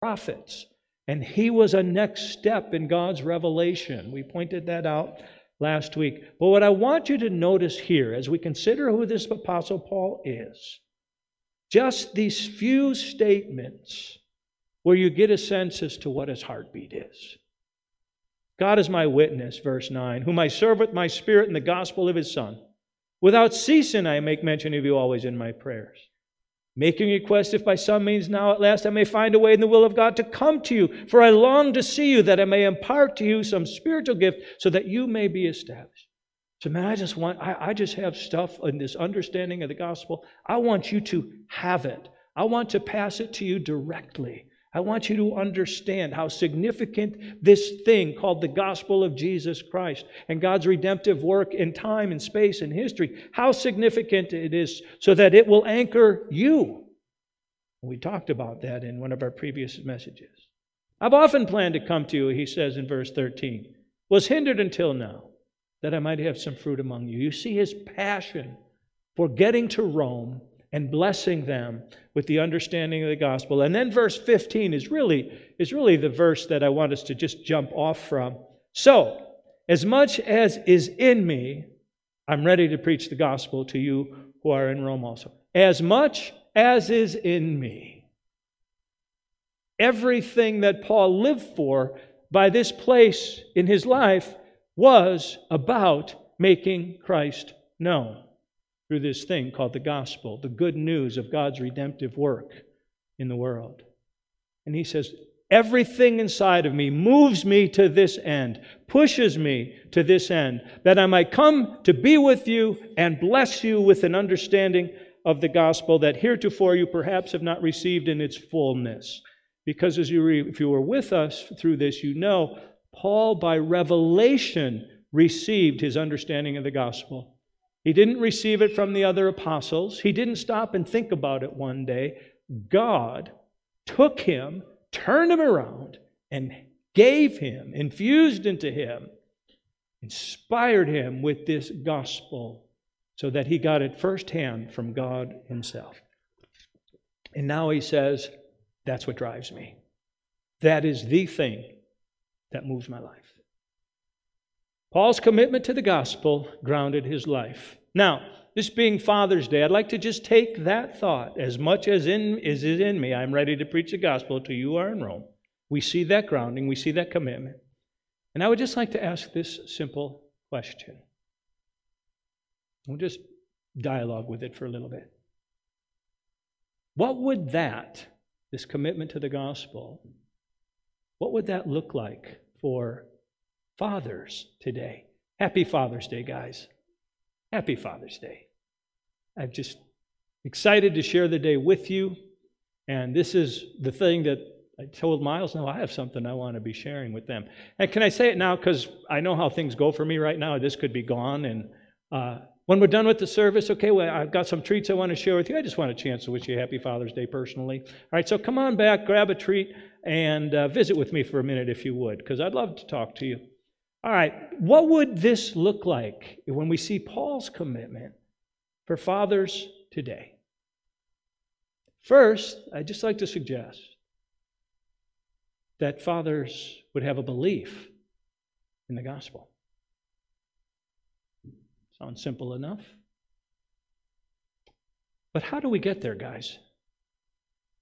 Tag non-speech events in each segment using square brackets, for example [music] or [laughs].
prophets. And he was a next step in God's revelation. We pointed that out last week. But what I want you to notice here as we consider who this Apostle Paul is, just these few statements where you get a sense as to what his heartbeat is. God is my witness, verse 9, whom I serve with my spirit in the gospel of his Son. Without ceasing, I make mention of you always in my prayers. Making request, if by some means now at last I may find a way in the will of God to come to you, for I long to see you, that I may impart to you some spiritual gift, so that you may be established. So, man, I just want, I, I just have stuff in this understanding of the gospel. I want you to have it. I want to pass it to you directly. I want you to understand how significant this thing called the gospel of Jesus Christ and God's redemptive work in time and space and history, how significant it is so that it will anchor you. We talked about that in one of our previous messages. I've often planned to come to you, he says in verse 13, was hindered until now that I might have some fruit among you. You see his passion for getting to Rome and blessing them with the understanding of the gospel. And then verse 15 is really, is really the verse that I want us to just jump off from. So, as much as is in me, I'm ready to preach the gospel to you who are in Rome also. As much as is in me. Everything that Paul lived for by this place in his life was about making Christ known through this thing called the gospel, the good news of God's redemptive work in the world. And he says, Everything inside of me moves me to this end, pushes me to this end, that I might come to be with you and bless you with an understanding of the gospel that heretofore you perhaps have not received in its fullness. Because as you re- if you were with us through this, you know Paul, by revelation, received his understanding of the gospel. He didn't receive it from the other apostles. He didn't stop and think about it one day. God took him, turned him around, and gave him, infused into him, inspired him with this gospel so that he got it firsthand from God himself. And now he says, That's what drives me. That is the thing that moves my life. Paul's commitment to the gospel grounded his life. Now, this being Father's Day, I'd like to just take that thought as much as in is in me. I'm ready to preach the gospel to you who are in Rome. We see that grounding, we see that commitment. And I would just like to ask this simple question. We'll just dialogue with it for a little bit. What would that, this commitment to the gospel, what would that look like for fathers today. Happy Father's Day, guys. Happy Father's Day. I'm just excited to share the day with you. And this is the thing that I told Miles, no, I have something I want to be sharing with them. And can I say it now? Because I know how things go for me right now. This could be gone. And uh, when we're done with the service, okay, well, I've got some treats I want to share with you. I just want a chance to wish you a happy Father's Day personally. All right, so come on back, grab a treat, and uh, visit with me for a minute if you would, because I'd love to talk to you. All right, what would this look like when we see Paul's commitment for fathers today? First, I'd just like to suggest that fathers would have a belief in the gospel. Sounds simple enough. But how do we get there, guys?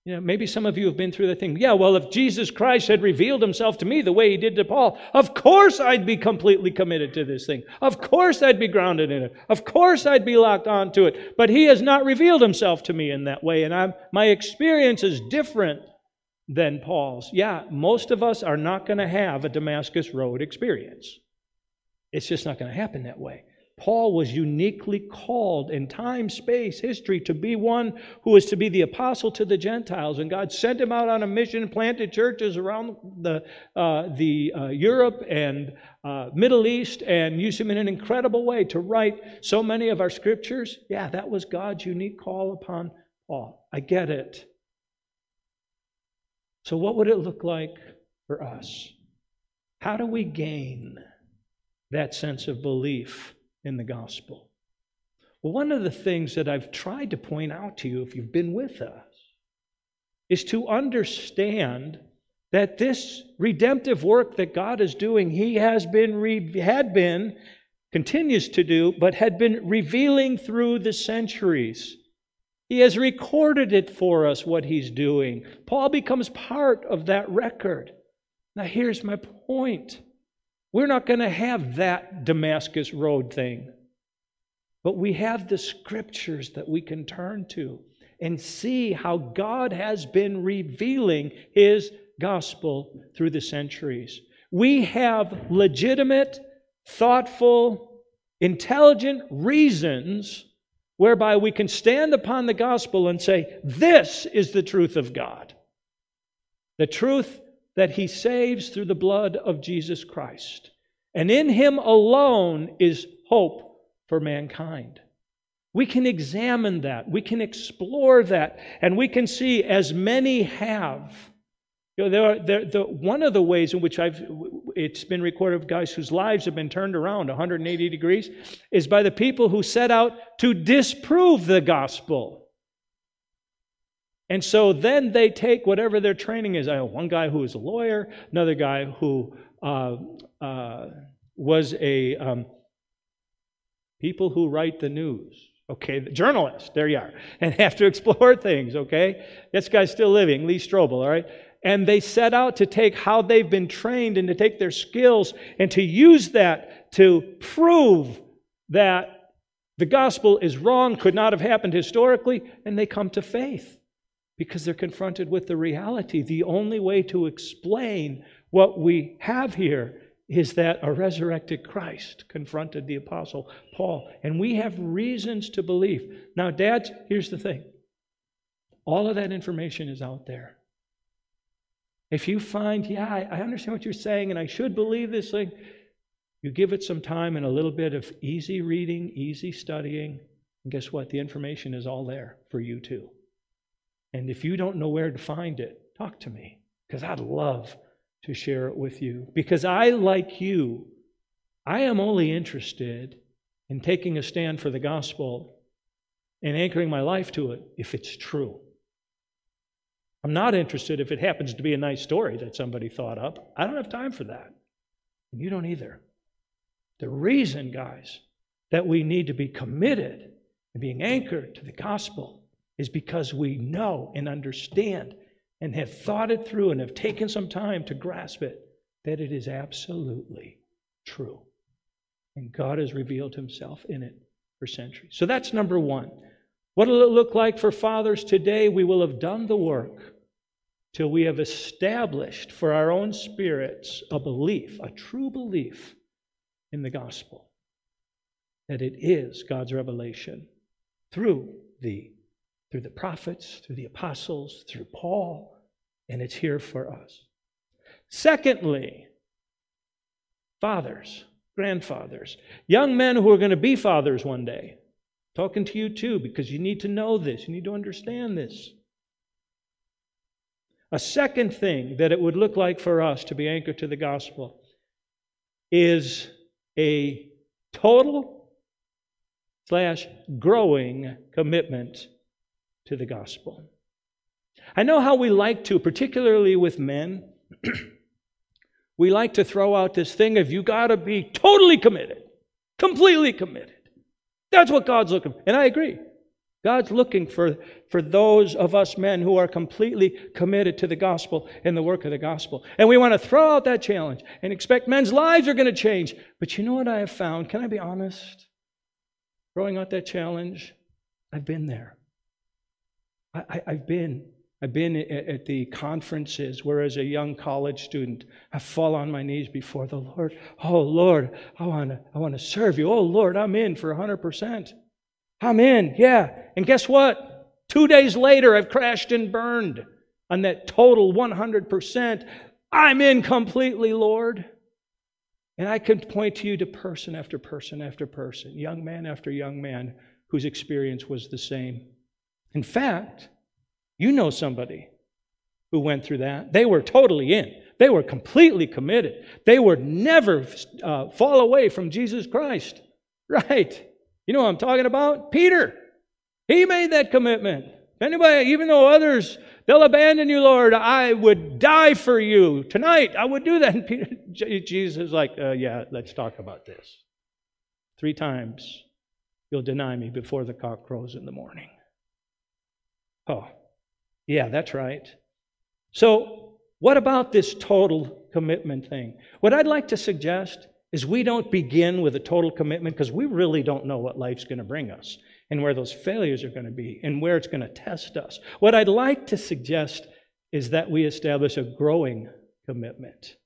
You know, maybe some of you have been through that thing. Yeah, well, if Jesus Christ had revealed himself to me the way he did to Paul, of course I'd be completely committed to this thing. Of course I'd be grounded in it. Of course I'd be locked onto it. But he has not revealed himself to me in that way, and I'm, my experience is different than Paul's. Yeah, most of us are not going to have a Damascus Road experience. It's just not going to happen that way. Paul was uniquely called in time, space, history to be one who was to be the apostle to the Gentiles. And God sent him out on a mission, planted churches around the, uh, the uh, Europe and uh, Middle East, and used him in an incredible way to write so many of our scriptures. Yeah, that was God's unique call upon Paul. I get it. So, what would it look like for us? How do we gain that sense of belief? In the gospel? Well, one of the things that I've tried to point out to you, if you've been with us, is to understand that this redemptive work that God is doing, He has been, re- had been, continues to do, but had been revealing through the centuries. He has recorded it for us, what He's doing. Paul becomes part of that record. Now, here's my point we're not going to have that Damascus Road thing, but we have the scriptures that we can turn to and see how God has been revealing His gospel through the centuries. We have legitimate, thoughtful, intelligent reasons whereby we can stand upon the gospel and say, This is the truth of God. The truth that He saves through the blood of Jesus Christ. And in Him alone is hope for mankind. We can examine that, we can explore that, and we can see, as many have, you know, there are, there, the, one of the ways in which I've, it's been recorded of guys whose lives have been turned around 180 degrees is by the people who set out to disprove the gospel. And so then they take whatever their training is. I have one guy who is a lawyer, another guy who uh, uh, was a um, people who write the news. Okay, the journalist, there you are, [laughs] and have to explore [laughs] things, okay? This guy's still living, Lee Strobel, all right? and they set out to take how they've been trained and to take their skills and to use that to prove that the gospel is wrong, could not have happened historically, and they come to faith because they're confronted with the reality. The only way to explain what we have here is that a resurrected Christ confronted the Apostle Paul. And we have reasons to believe. Now, dads, here's the thing all of that information is out there. If you find, yeah, I understand what you're saying and I should believe this thing, you give it some time and a little bit of easy reading, easy studying, and guess what? The information is all there for you too. And if you don't know where to find it, talk to me because I'd love to share it with you. Because I, like you, I am only interested in taking a stand for the gospel and anchoring my life to it if it's true. I'm not interested if it happens to be a nice story that somebody thought up. I don't have time for that. And you don't either. The reason, guys, that we need to be committed and being anchored to the gospel is because we know and understand and have thought it through and have taken some time to grasp it that it is absolutely true. And God has revealed himself in it for centuries. So that's number one. What will it look like for fathers today? We will have done the work till we have established for our own spirits a belief, a true belief in the gospel, that it is God's revelation through the through the prophets, through the apostles, through Paul, and it's here for us. Secondly, fathers, grandfathers, young men who are going to be fathers one day. Talking to you too, because you need to know this, you need to understand this. A second thing that it would look like for us to be anchored to the gospel is a total slash growing commitment to the gospel. I know how we like to, particularly with men, [clears throat] we like to throw out this thing of you got to be totally committed, completely committed. That's what God's looking for. And I agree. God's looking for, for those of us men who are completely committed to the gospel and the work of the gospel. And we want to throw out that challenge and expect men's lives are going to change. But you know what I have found? Can I be honest? Throwing out that challenge, I've been there. I, have been I've been at the conferences where, as a young college student, I fall on my knees before the Lord. Oh, Lord, I want to I wanna serve you. Oh, Lord, I'm in for 100%. I'm in, yeah. And guess what? Two days later, I've crashed and burned on that total 100%. I'm in completely, Lord. And I can point to you to person after person after person, young man after young man whose experience was the same. In fact, you know somebody who went through that. They were totally in. They were completely committed. They would never uh, fall away from Jesus Christ. [laughs] Right? You know what I'm talking about? Peter. He made that commitment. Anybody, even though others they'll abandon you, Lord. I would die for you tonight. I would do that. And Peter, [laughs] Jesus is like, uh, yeah, let's talk about this. Three times you'll deny me before the cock crows in the morning. Oh, yeah, that's right. So, what about this total commitment thing? What I'd like to suggest is we don't begin with a total commitment because we really don't know what life's going to bring us and where those failures are going to be and where it's going to test us. What I'd like to suggest is that we establish a growing commitment.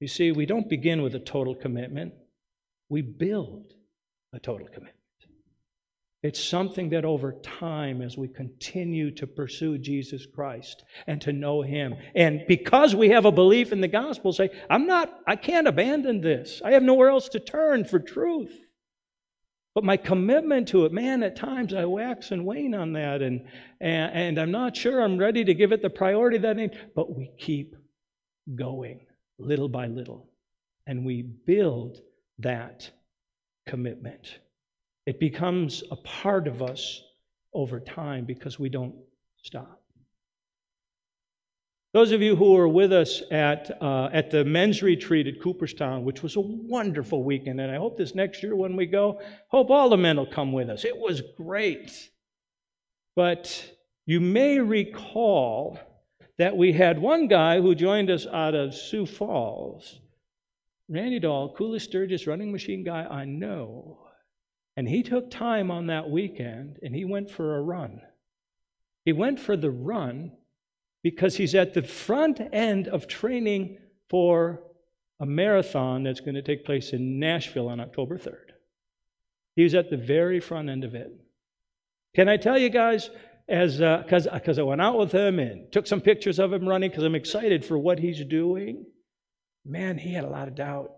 You see, we don't begin with a total commitment, we build a total commitment. It's something that over time, as we continue to pursue Jesus Christ and to know Him, and because we have a belief in the gospel, say, I'm not, I can't abandon this. I have nowhere else to turn for truth. But my commitment to it, man, at times I wax and wane on that, and, and, and I'm not sure I'm ready to give it the priority that I need. But we keep going little by little, and we build that commitment. It becomes a part of us over time because we don't stop. Those of you who were with us at, uh, at the men's retreat at Cooperstown, which was a wonderful weekend, and I hope this next year when we go, hope all the men will come with us. It was great. But you may recall that we had one guy who joined us out of Sioux Falls. Randy Dahl, coolest, sturdiest running machine guy I know. And he took time on that weekend and he went for a run. He went for the run because he's at the front end of training for a marathon that's going to take place in Nashville on October 3rd. He was at the very front end of it. Can I tell you guys, as because uh, because I went out with him and took some pictures of him running because I'm excited for what he's doing. Man, he had a lot of doubt.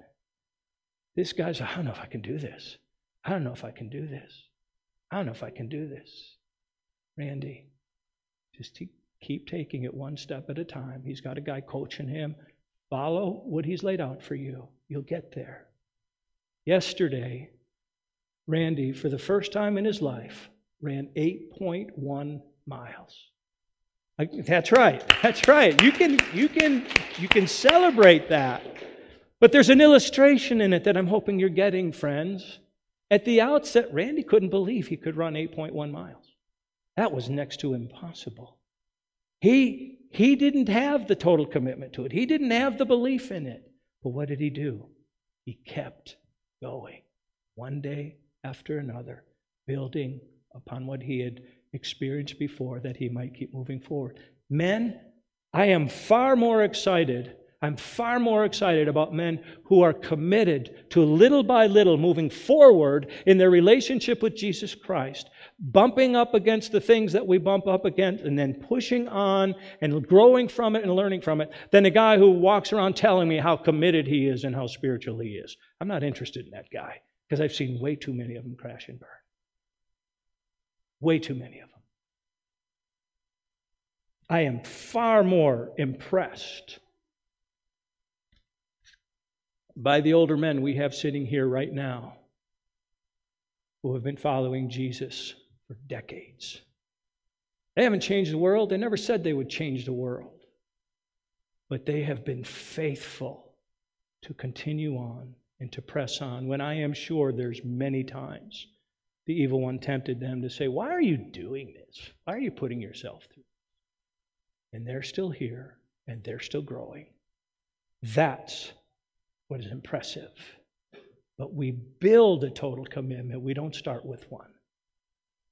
This guy's, I don't know if I can do this. I don't know if I can do this. I don't know if I can do this. Randy, just keep taking it one step at a time. He's got a guy coaching him. Follow what he's laid out for you. You'll get there. Yesterday, Randy, for the first time in his life, ran 8.1 miles. That's right. [laughs] That's right. You can, you can, you can celebrate that. But there's an illustration in it that I'm hoping you're getting, friends. At the outset, Randy couldn't believe he could run 8.1 miles. That was next to impossible. He, he didn't have the total commitment to it, he didn't have the belief in it. But what did he do? He kept going, one day after another, building upon what he had experienced before that he might keep moving forward. Men, I am far more excited I'm far more excited about men who are committed to little by little moving forward in their relationship with Jesus Christ, bumping up against the things that we bump up against, and then pushing on and growing from it and learning from it, than a guy who walks around telling me how committed he is and how spiritual he is. I'm not interested in that guy because I've seen way too many of them crash and burn. Way too many of them. I am far more impressed by the older men we have sitting here right now who have been following Jesus for decades. They haven't changed the world. They never said they would change the world. But they have been faithful to continue on and to press on when I am sure there's many times the evil one tempted them to say, Why are you doing this? Why are you putting yourself through? And they're still here and they're still growing. That's what is impressive. But we build a total commitment. We don't start with one.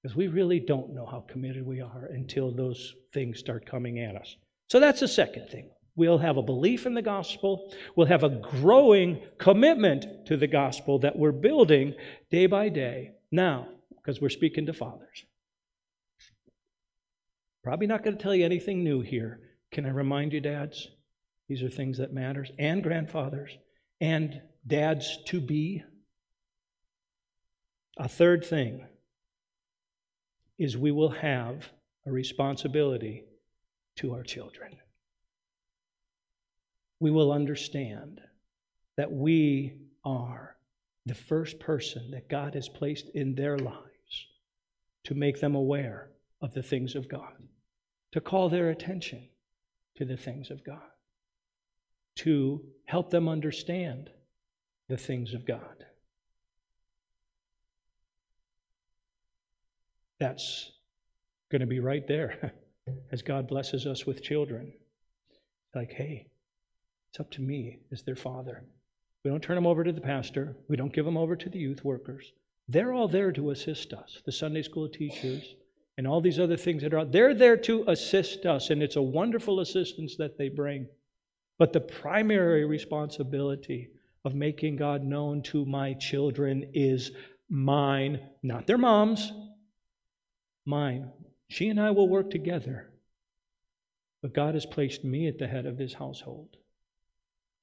Because we really don't know how committed we are until those things start coming at us. So that's the second thing. We'll have a belief in the gospel. We'll have a growing commitment to the gospel that we're building day by day. Now, because we're speaking to fathers. Probably not going to tell you anything new here. Can I remind you, dads? These are things that matters and grandfathers and dads to be. A third thing is we will have a responsibility to our children. We will understand that we are the first person that God has placed in their lives to make them aware of the things of God. to call their attention to the things of God, to help them understand the things of God. That's going to be right there [laughs] as God blesses us with children. Like, hey, it's up to me as their father. We don't turn them over to the pastor, we don't give them over to the youth workers. They're all there to assist us, the Sunday school teachers, and all these other things that are out. They're there to assist us, and it's a wonderful assistance that they bring. But the primary responsibility of making God known to my children is mine, not their mom's, mine. She and I will work together. But God has placed me at the head of this household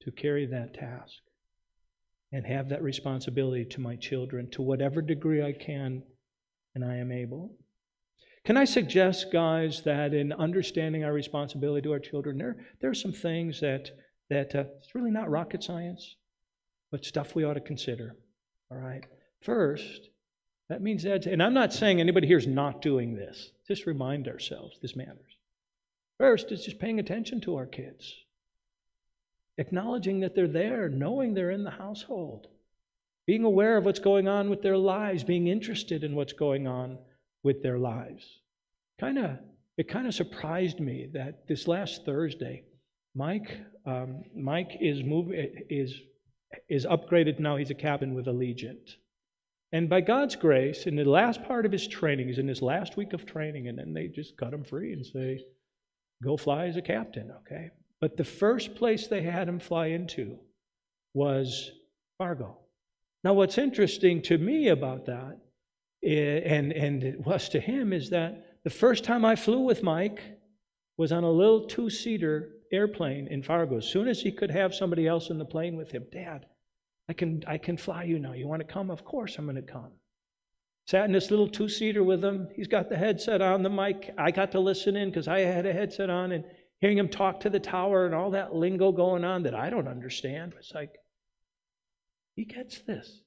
to carry that task and have that responsibility to my children to whatever degree I can and I am able. Can I suggest, guys, that in understanding our responsibility to our children, there, there are some things that, that uh, it's really not rocket science, but stuff we ought to consider. All right? First, that means that, and I'm not saying anybody here is not doing this. Just remind ourselves this matters. First, it's just paying attention to our kids, acknowledging that they're there, knowing they're in the household, being aware of what's going on with their lives, being interested in what's going on with their lives. Kind of, it kind of surprised me that this last Thursday, Mike, um, Mike is move, is is upgraded now. He's a captain with Allegiant, and by God's grace, in the last part of his training, he's in his last week of training, and then they just cut him free and say, "Go fly as a captain." Okay, but the first place they had him fly into was Fargo. Now, what's interesting to me about that and, and it was to him, is that the first time I flew with Mike was on a little two seater airplane in Fargo. As soon as he could have somebody else in the plane with him, Dad, I can, I can fly you now. You want to come? Of course I'm going to come. Sat in this little two seater with him. He's got the headset on, the mic. I got to listen in because I had a headset on and hearing him talk to the tower and all that lingo going on that I don't understand. It's like, he gets this.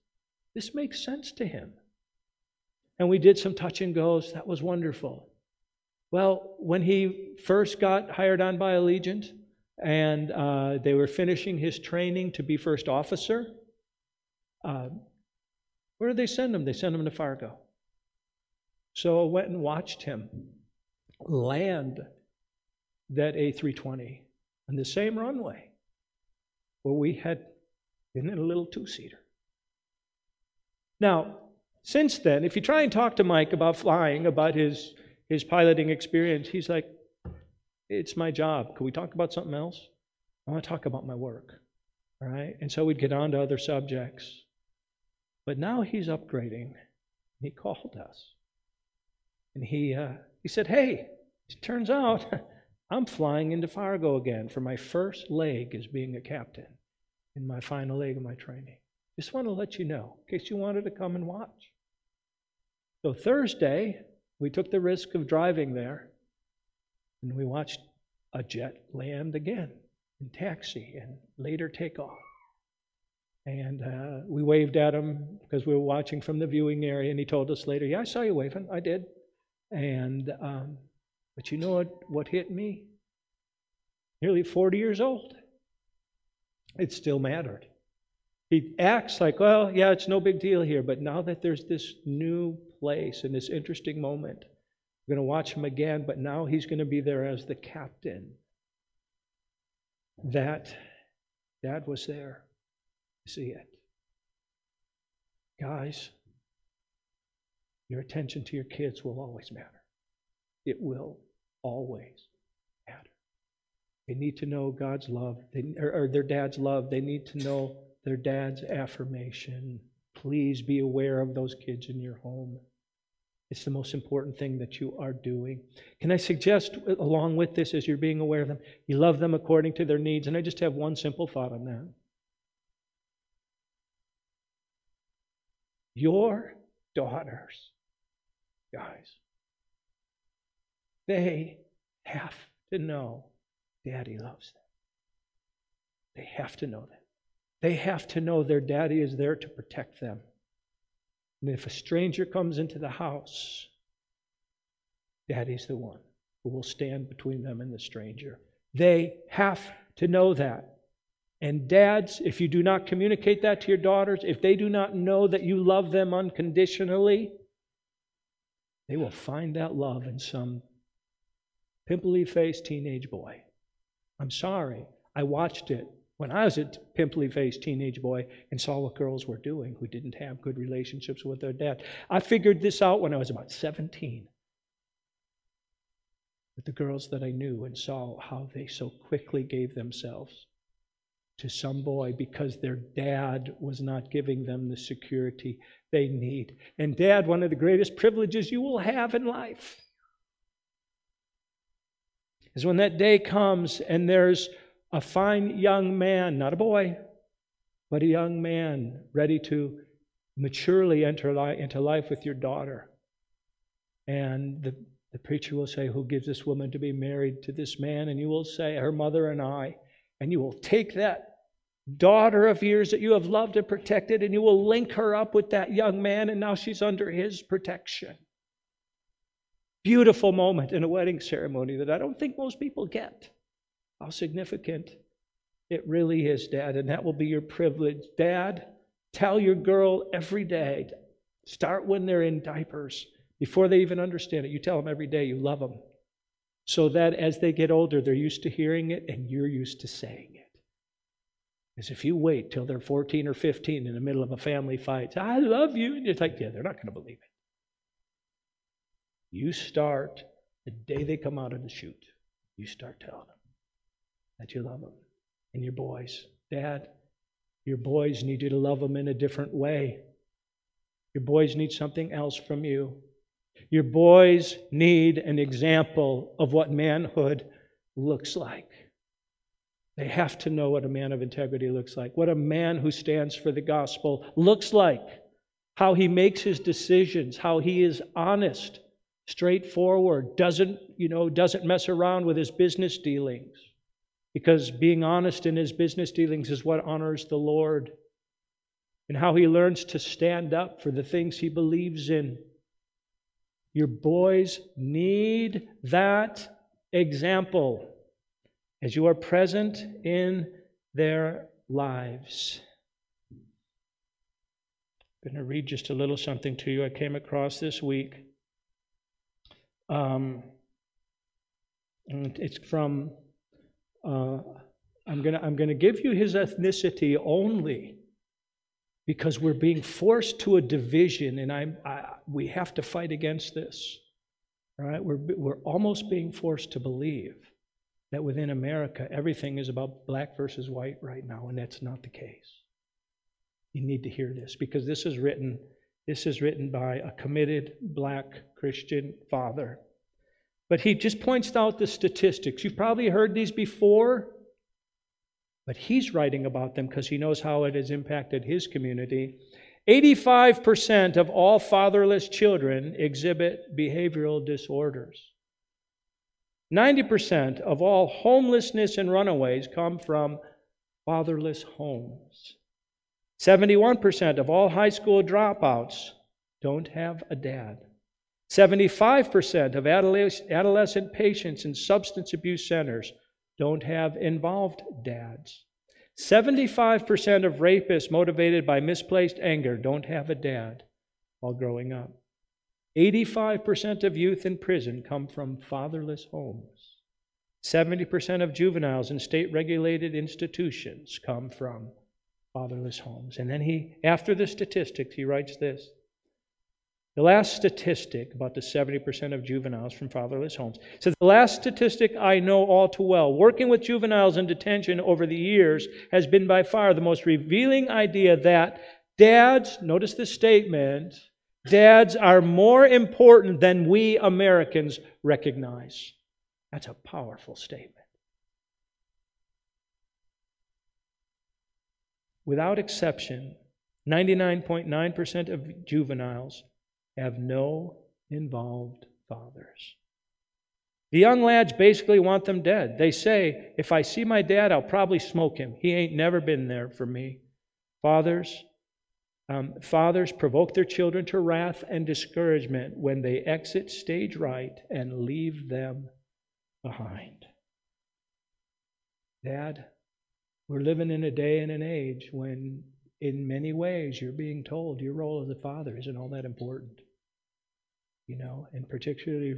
This makes sense to him and we did some touch and goes. That was wonderful. Well, when he first got hired on by Allegiant and uh, they were finishing his training to be first officer, uh, where did they send him? They sent him to Fargo. So I went and watched him land that A320 on the same runway where we had been in a little two seater. Now, since then, if you try and talk to Mike about flying, about his, his piloting experience, he's like, It's my job. Can we talk about something else? I want to talk about my work. All right? And so we'd get on to other subjects. But now he's upgrading. He called us. And he, uh, he said, Hey, it turns out [laughs] I'm flying into Fargo again for my first leg as being a captain in my final leg of my training. Just want to let you know, in case you wanted to come and watch. So Thursday, we took the risk of driving there, and we watched a jet land again and taxi and later take off. And uh, we waved at him because we were watching from the viewing area, and he told us later, "Yeah, I saw you waving. I did." And um, but you know what? What hit me? Nearly 40 years old. It still mattered. He acts like, well, yeah, it's no big deal here. But now that there's this new place and this interesting moment, we're going to watch him again, but now he's going to be there as the captain. That dad was there. See it. Guys, your attention to your kids will always matter. It will always matter. They need to know God's love, they, or, or their dad's love. They need to know their dad's affirmation. Please be aware of those kids in your home. It's the most important thing that you are doing. Can I suggest, along with this, as you're being aware of them, you love them according to their needs? And I just have one simple thought on that. Your daughters, guys, they have to know Daddy loves them. They have to know that. They have to know their daddy is there to protect them. And if a stranger comes into the house, daddy's the one who will stand between them and the stranger. They have to know that. And dads, if you do not communicate that to your daughters, if they do not know that you love them unconditionally, they will find that love in some pimply faced teenage boy. I'm sorry. I watched it when I was a pimply faced teenage boy and saw what girls were doing who didn't have good relationships with their dad. I figured this out when I was about 17 with the girls that I knew and saw how they so quickly gave themselves to some boy because their dad was not giving them the security they need. And, dad, one of the greatest privileges you will have in life is when that day comes and there's a fine young man, not a boy, but a young man ready to maturely enter into life with your daughter. And the, the preacher will say, Who gives this woman to be married to this man? And you will say, Her mother and I. And you will take that daughter of yours that you have loved and protected, and you will link her up with that young man, and now she's under his protection. Beautiful moment in a wedding ceremony that I don't think most people get. How significant it really is, Dad, and that will be your privilege. Dad, tell your girl every day, start when they're in diapers, before they even understand it. You tell them every day you love them, so that as they get older, they're used to hearing it and you're used to saying it is if you wait till they're 14 or 15 in the middle of a family fight, I love you, and you're like, yeah, they're not going to believe it. You start the day they come out of the chute, you start telling them that you love them. And your boys, Dad, your boys need you to love them in a different way. Your boys need something else from you. Your boys need an example of what manhood looks like. They have to know what a man of integrity looks like, what a man who stands for the gospel looks like, how he makes his decisions, how he is honest, straightforward, doesn't, you know, doesn't mess around with his business dealings. Because being honest in his business dealings is what honors the Lord. And how he learns to stand up for the things he believes in. Your boys need that example as you are present in their lives. I'm going to read just a little something to you I came across this week. Um, it's from, uh, I'm going to I'm to give you his ethnicity only because we're being forced to a division, and I, I we have to fight against this. All right? We're, we're almost being forced to believe that within America, everything is about black versus white right now, and that's not the case. You need to hear this because this is written. This is written by a committed black Christian father. But he just points out the statistics. You've probably heard these before, but he's writing about them because he knows how it has impacted his community. 85% of all fatherless children exhibit behavioral disorders. 90% of all homelessness and runaways come from fatherless homes. 71% of all high school dropouts don't have a dad. 75% of adolescent patients in substance abuse centers don't have involved dads. 75% of rapists motivated by misplaced anger don't have a dad while growing up. 85% of youth in prison come from fatherless homes. 70% of juveniles in state regulated institutions come from fatherless homes. And then he, after the statistics, he writes this. The last statistic about the 70% of juveniles from fatherless homes says the last statistic I know all too well, working with juveniles in detention over the years, has been by far the most revealing idea that dads, notice this statement, Dads are more important than we Americans recognize. That's a powerful statement. Without exception, 99.9% of juveniles have no involved fathers. The young lads basically want them dead. They say, if I see my dad, I'll probably smoke him. He ain't never been there for me. Fathers, um, fathers provoke their children to wrath and discouragement when they exit stage right and leave them behind. Dad, we're living in a day and an age when, in many ways, you're being told your role as a father isn't all that important. You know, and particularly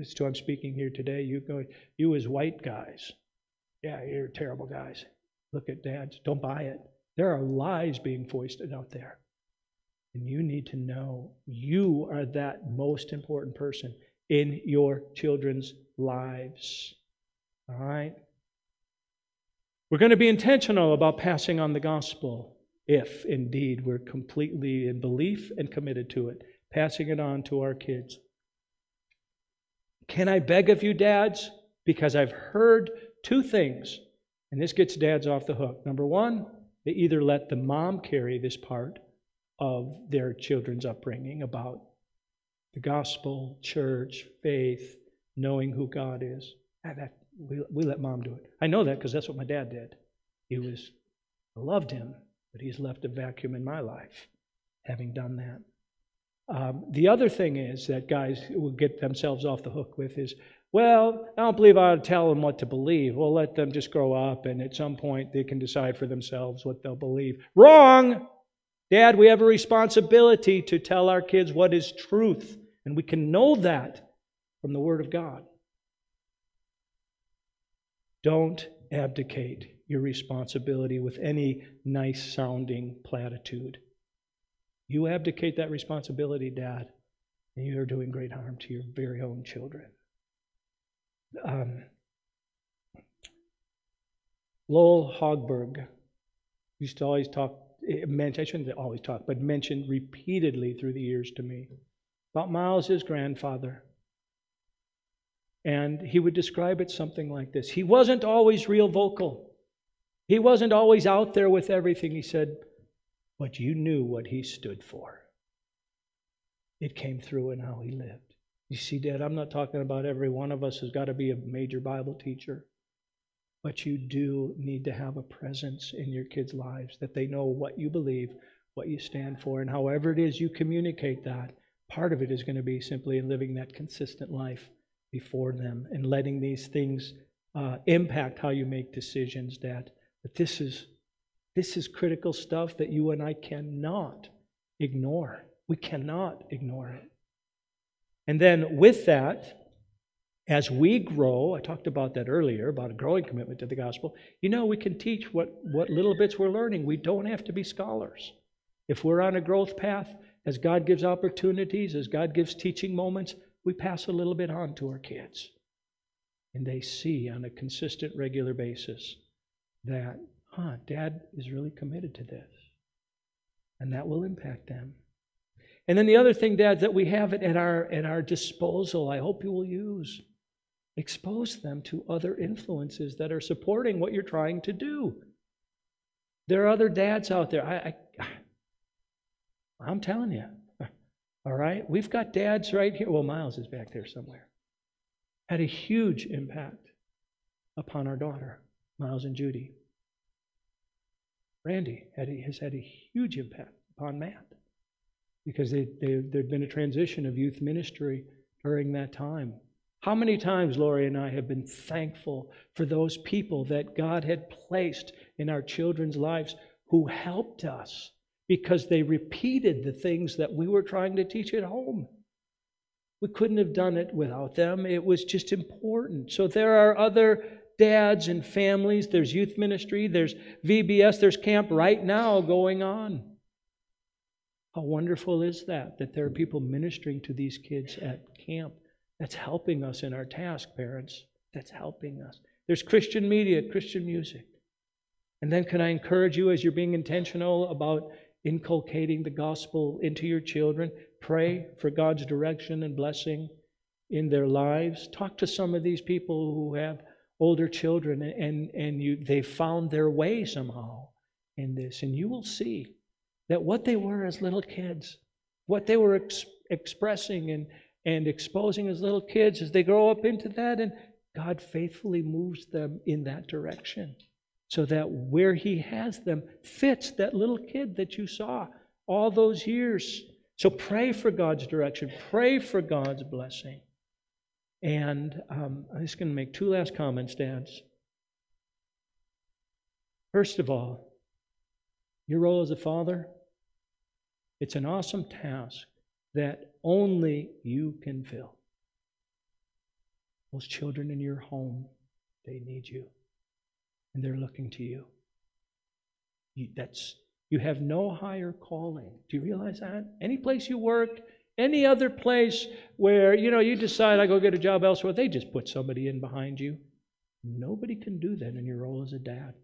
as to I'm speaking here today, you go, you as white guys, yeah, you're terrible guys. Look at dads. Don't buy it. There are lies being foisted out there. And you need to know you are that most important person in your children's lives. All right? We're going to be intentional about passing on the gospel if indeed we're completely in belief and committed to it, passing it on to our kids. Can I beg of you, dads? Because I've heard two things, and this gets dads off the hook. Number one, they either let the mom carry this part of their children's upbringing about the gospel, church, faith, knowing who God is. Ah, that, we, we let mom do it. I know that because that's what my dad did. He was, I loved him, but he's left a vacuum in my life having done that. Um, the other thing is that guys will get themselves off the hook with is, well, I don't believe I ought to tell them what to believe. We'll let them just grow up, and at some point they can decide for themselves what they'll believe. Wrong! Dad, we have a responsibility to tell our kids what is truth, and we can know that from the Word of God. Don't abdicate your responsibility with any nice sounding platitude. You abdicate that responsibility, Dad, and you are doing great harm to your very own children. Um, Lowell Hogberg used to always talk mentioned, I shouldn't always talk, but mentioned repeatedly through the years to me about Miles's grandfather. And he would describe it something like this He wasn't always real vocal, he wasn't always out there with everything. He said, but you knew what he stood for. It came through in how he lived. You see, Dad, I'm not talking about every one of us has got to be a major Bible teacher. But you do need to have a presence in your kids' lives that they know what you believe, what you stand for, and however it is you communicate that, part of it is going to be simply in living that consistent life before them and letting these things uh, impact how you make decisions, Dad. But this is this is critical stuff that you and I cannot ignore. We cannot ignore it. And then with that, as we grow, I talked about that earlier, about a growing commitment to the gospel. You know, we can teach what, what little bits we're learning. We don't have to be scholars. If we're on a growth path, as God gives opportunities, as God gives teaching moments, we pass a little bit on to our kids. And they see on a consistent, regular basis that, huh, dad is really committed to this. And that will impact them. And then the other thing, dads, that we have it at our at our disposal, I hope you will use expose them to other influences that are supporting what you're trying to do. There are other dads out there. I, I, I'm telling you. [laughs] All right? We've got dads right here. Well, Miles is back there somewhere. Had a huge impact upon our daughter, Miles and Judy. Randy had has had a huge impact upon Matt because they, they, there'd been a transition of youth ministry during that time. How many times Lori and I have been thankful for those people that God had placed in our children's lives who helped us because they repeated the things that we were trying to teach at home. We couldn't have done it without them. It was just important. So there are other dads and families. There's youth ministry, there's VBS, there's camp right now going on. How wonderful is that, that there are people ministering to these kids at camp? That's helping us in our task, parents. That's helping us. There's Christian media, Christian music. And then, can I encourage you as you're being intentional about inculcating the gospel into your children? Pray for God's direction and blessing in their lives. Talk to some of these people who have older children and, and you, they found their way somehow in this. And you will see that what they were as little kids, what they were ex- expressing and and exposing as little kids as they grow up into that. And God faithfully moves them in that direction so that where He has them fits that little kid that you saw all those years. So pray for God's direction, pray for God's blessing. And um, I'm just going to make two last comments, dads. First of all, your role as a father, it's an awesome task that only you can fill. Those children in your home, they need you. And they're looking to you. you that's you have no higher calling. Do you realize that? Any place you work, any other place where, you know, you decide I go get a job elsewhere, they just put somebody in behind you. Nobody can do that in your role as a dad.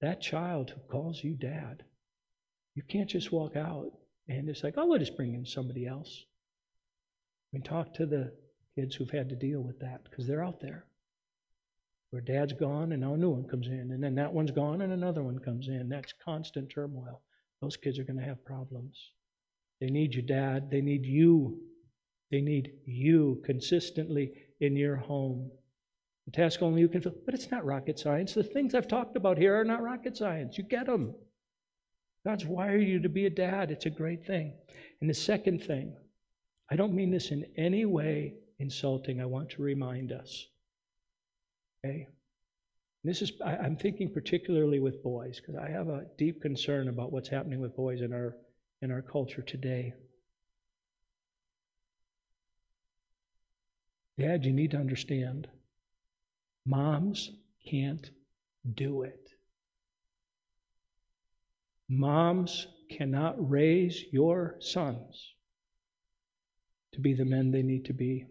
That child who calls you dad, you can't just walk out and it's like, oh, we'll just bring in somebody else. I mean, talk to the kids who've had to deal with that because they're out there. Where dad's gone and now a new one comes in, and then that one's gone and another one comes in. That's constant turmoil. Those kids are going to have problems. They need you, dad. They need you. They need you consistently in your home. The task only you can fill. But it's not rocket science. The things I've talked about here are not rocket science. You get them. God's wired you to be a dad. It's a great thing. And the second thing, I don't mean this in any way insulting. I want to remind us. Okay? This is I, I'm thinking particularly with boys, because I have a deep concern about what's happening with boys in our in our culture today. Dad, you need to understand. Moms can't do it. Moms cannot raise your sons to be the men they need to be.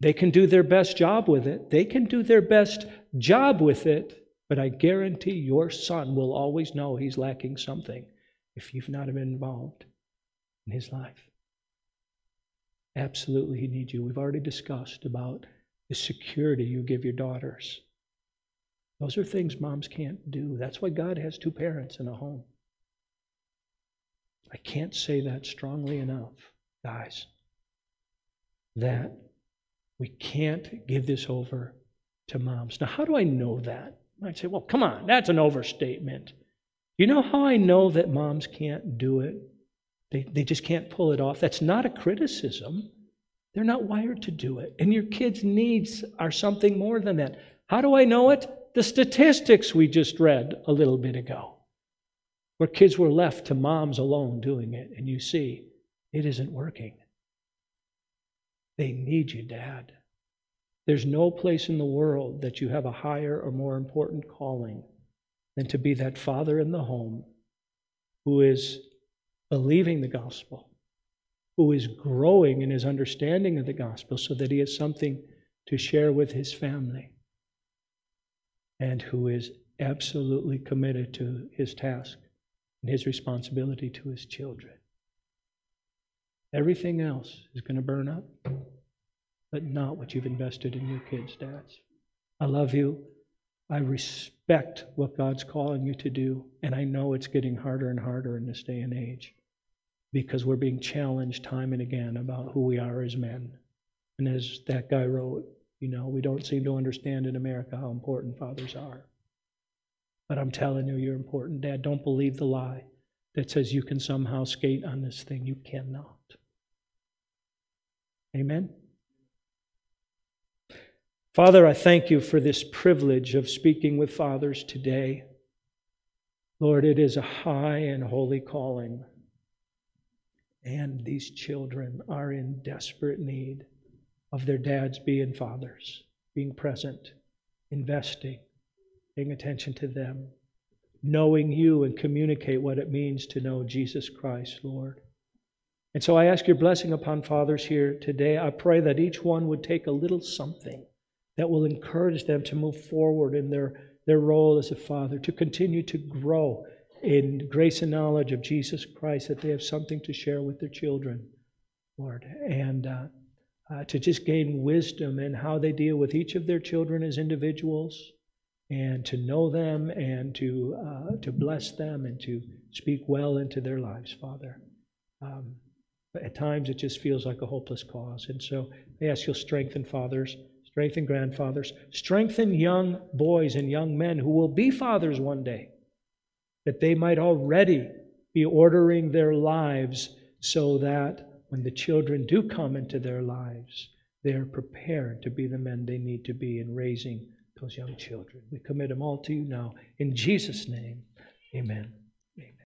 They can do their best job with it. They can do their best job with it, but I guarantee your son will always know he's lacking something if you've not been involved in his life. Absolutely, he needs you. We've already discussed about the security you give your daughters. Those are things moms can't do. That's why God has two parents in a home. I can't say that strongly enough, guys, that we can't give this over to moms. Now, how do I know that? You might say, well, come on, that's an overstatement. You know how I know that moms can't do it? They, they just can't pull it off. That's not a criticism. They're not wired to do it. And your kids' needs are something more than that. How do I know it? the statistics we just read a little bit ago, where kids were left to moms alone doing it, and you see, it isn't working. They need you, Dad. There's no place in the world that you have a higher or more important calling than to be that father in the home who is believing the gospel, who is growing in his understanding of the gospel so that he has something to share with his family and who is absolutely committed to his task and his responsibility to his children. Everything else is going to burn up, but not what you've invested in your kids, dads. I love you. I respect what God's calling you to do, and I know it's getting harder and harder in this day and age because we're being challenged time and again about who we are as men. And as that guy wrote, you know, we don't seem to understand in America how important fathers are. But I'm telling you, you're important, Dad. Don't believe the lie that says you can somehow skate on this thing. You cannot. Amen? Father, I thank you for this privilege of speaking with fathers today. Lord, it is a high and holy calling. And these children are in desperate need of their dads being fathers, being present, investing, paying attention to them, knowing you and communicate what it means to know Jesus Christ, Lord. And so I ask your blessing upon fathers here today. I pray that each one would take a little something that will encourage them to move forward in their, their role as a father, to continue to grow in grace and knowledge of Jesus Christ, that they have something to share with their children, Lord. And uh, uh, to just gain wisdom in how they deal with each of their children as individuals and to know them and to, uh, to bless them and to speak well into their lives, Father. Um, at times it just feels like a hopeless cause. And so I ask you'll strengthen fathers, strengthen grandfathers, strengthen young boys and young men who will be fathers one day, that they might already be ordering their lives so that when the children do come into their lives, they're prepared to be the men they need to be in raising those young children. We commit them all to you now. In Jesus' name, amen.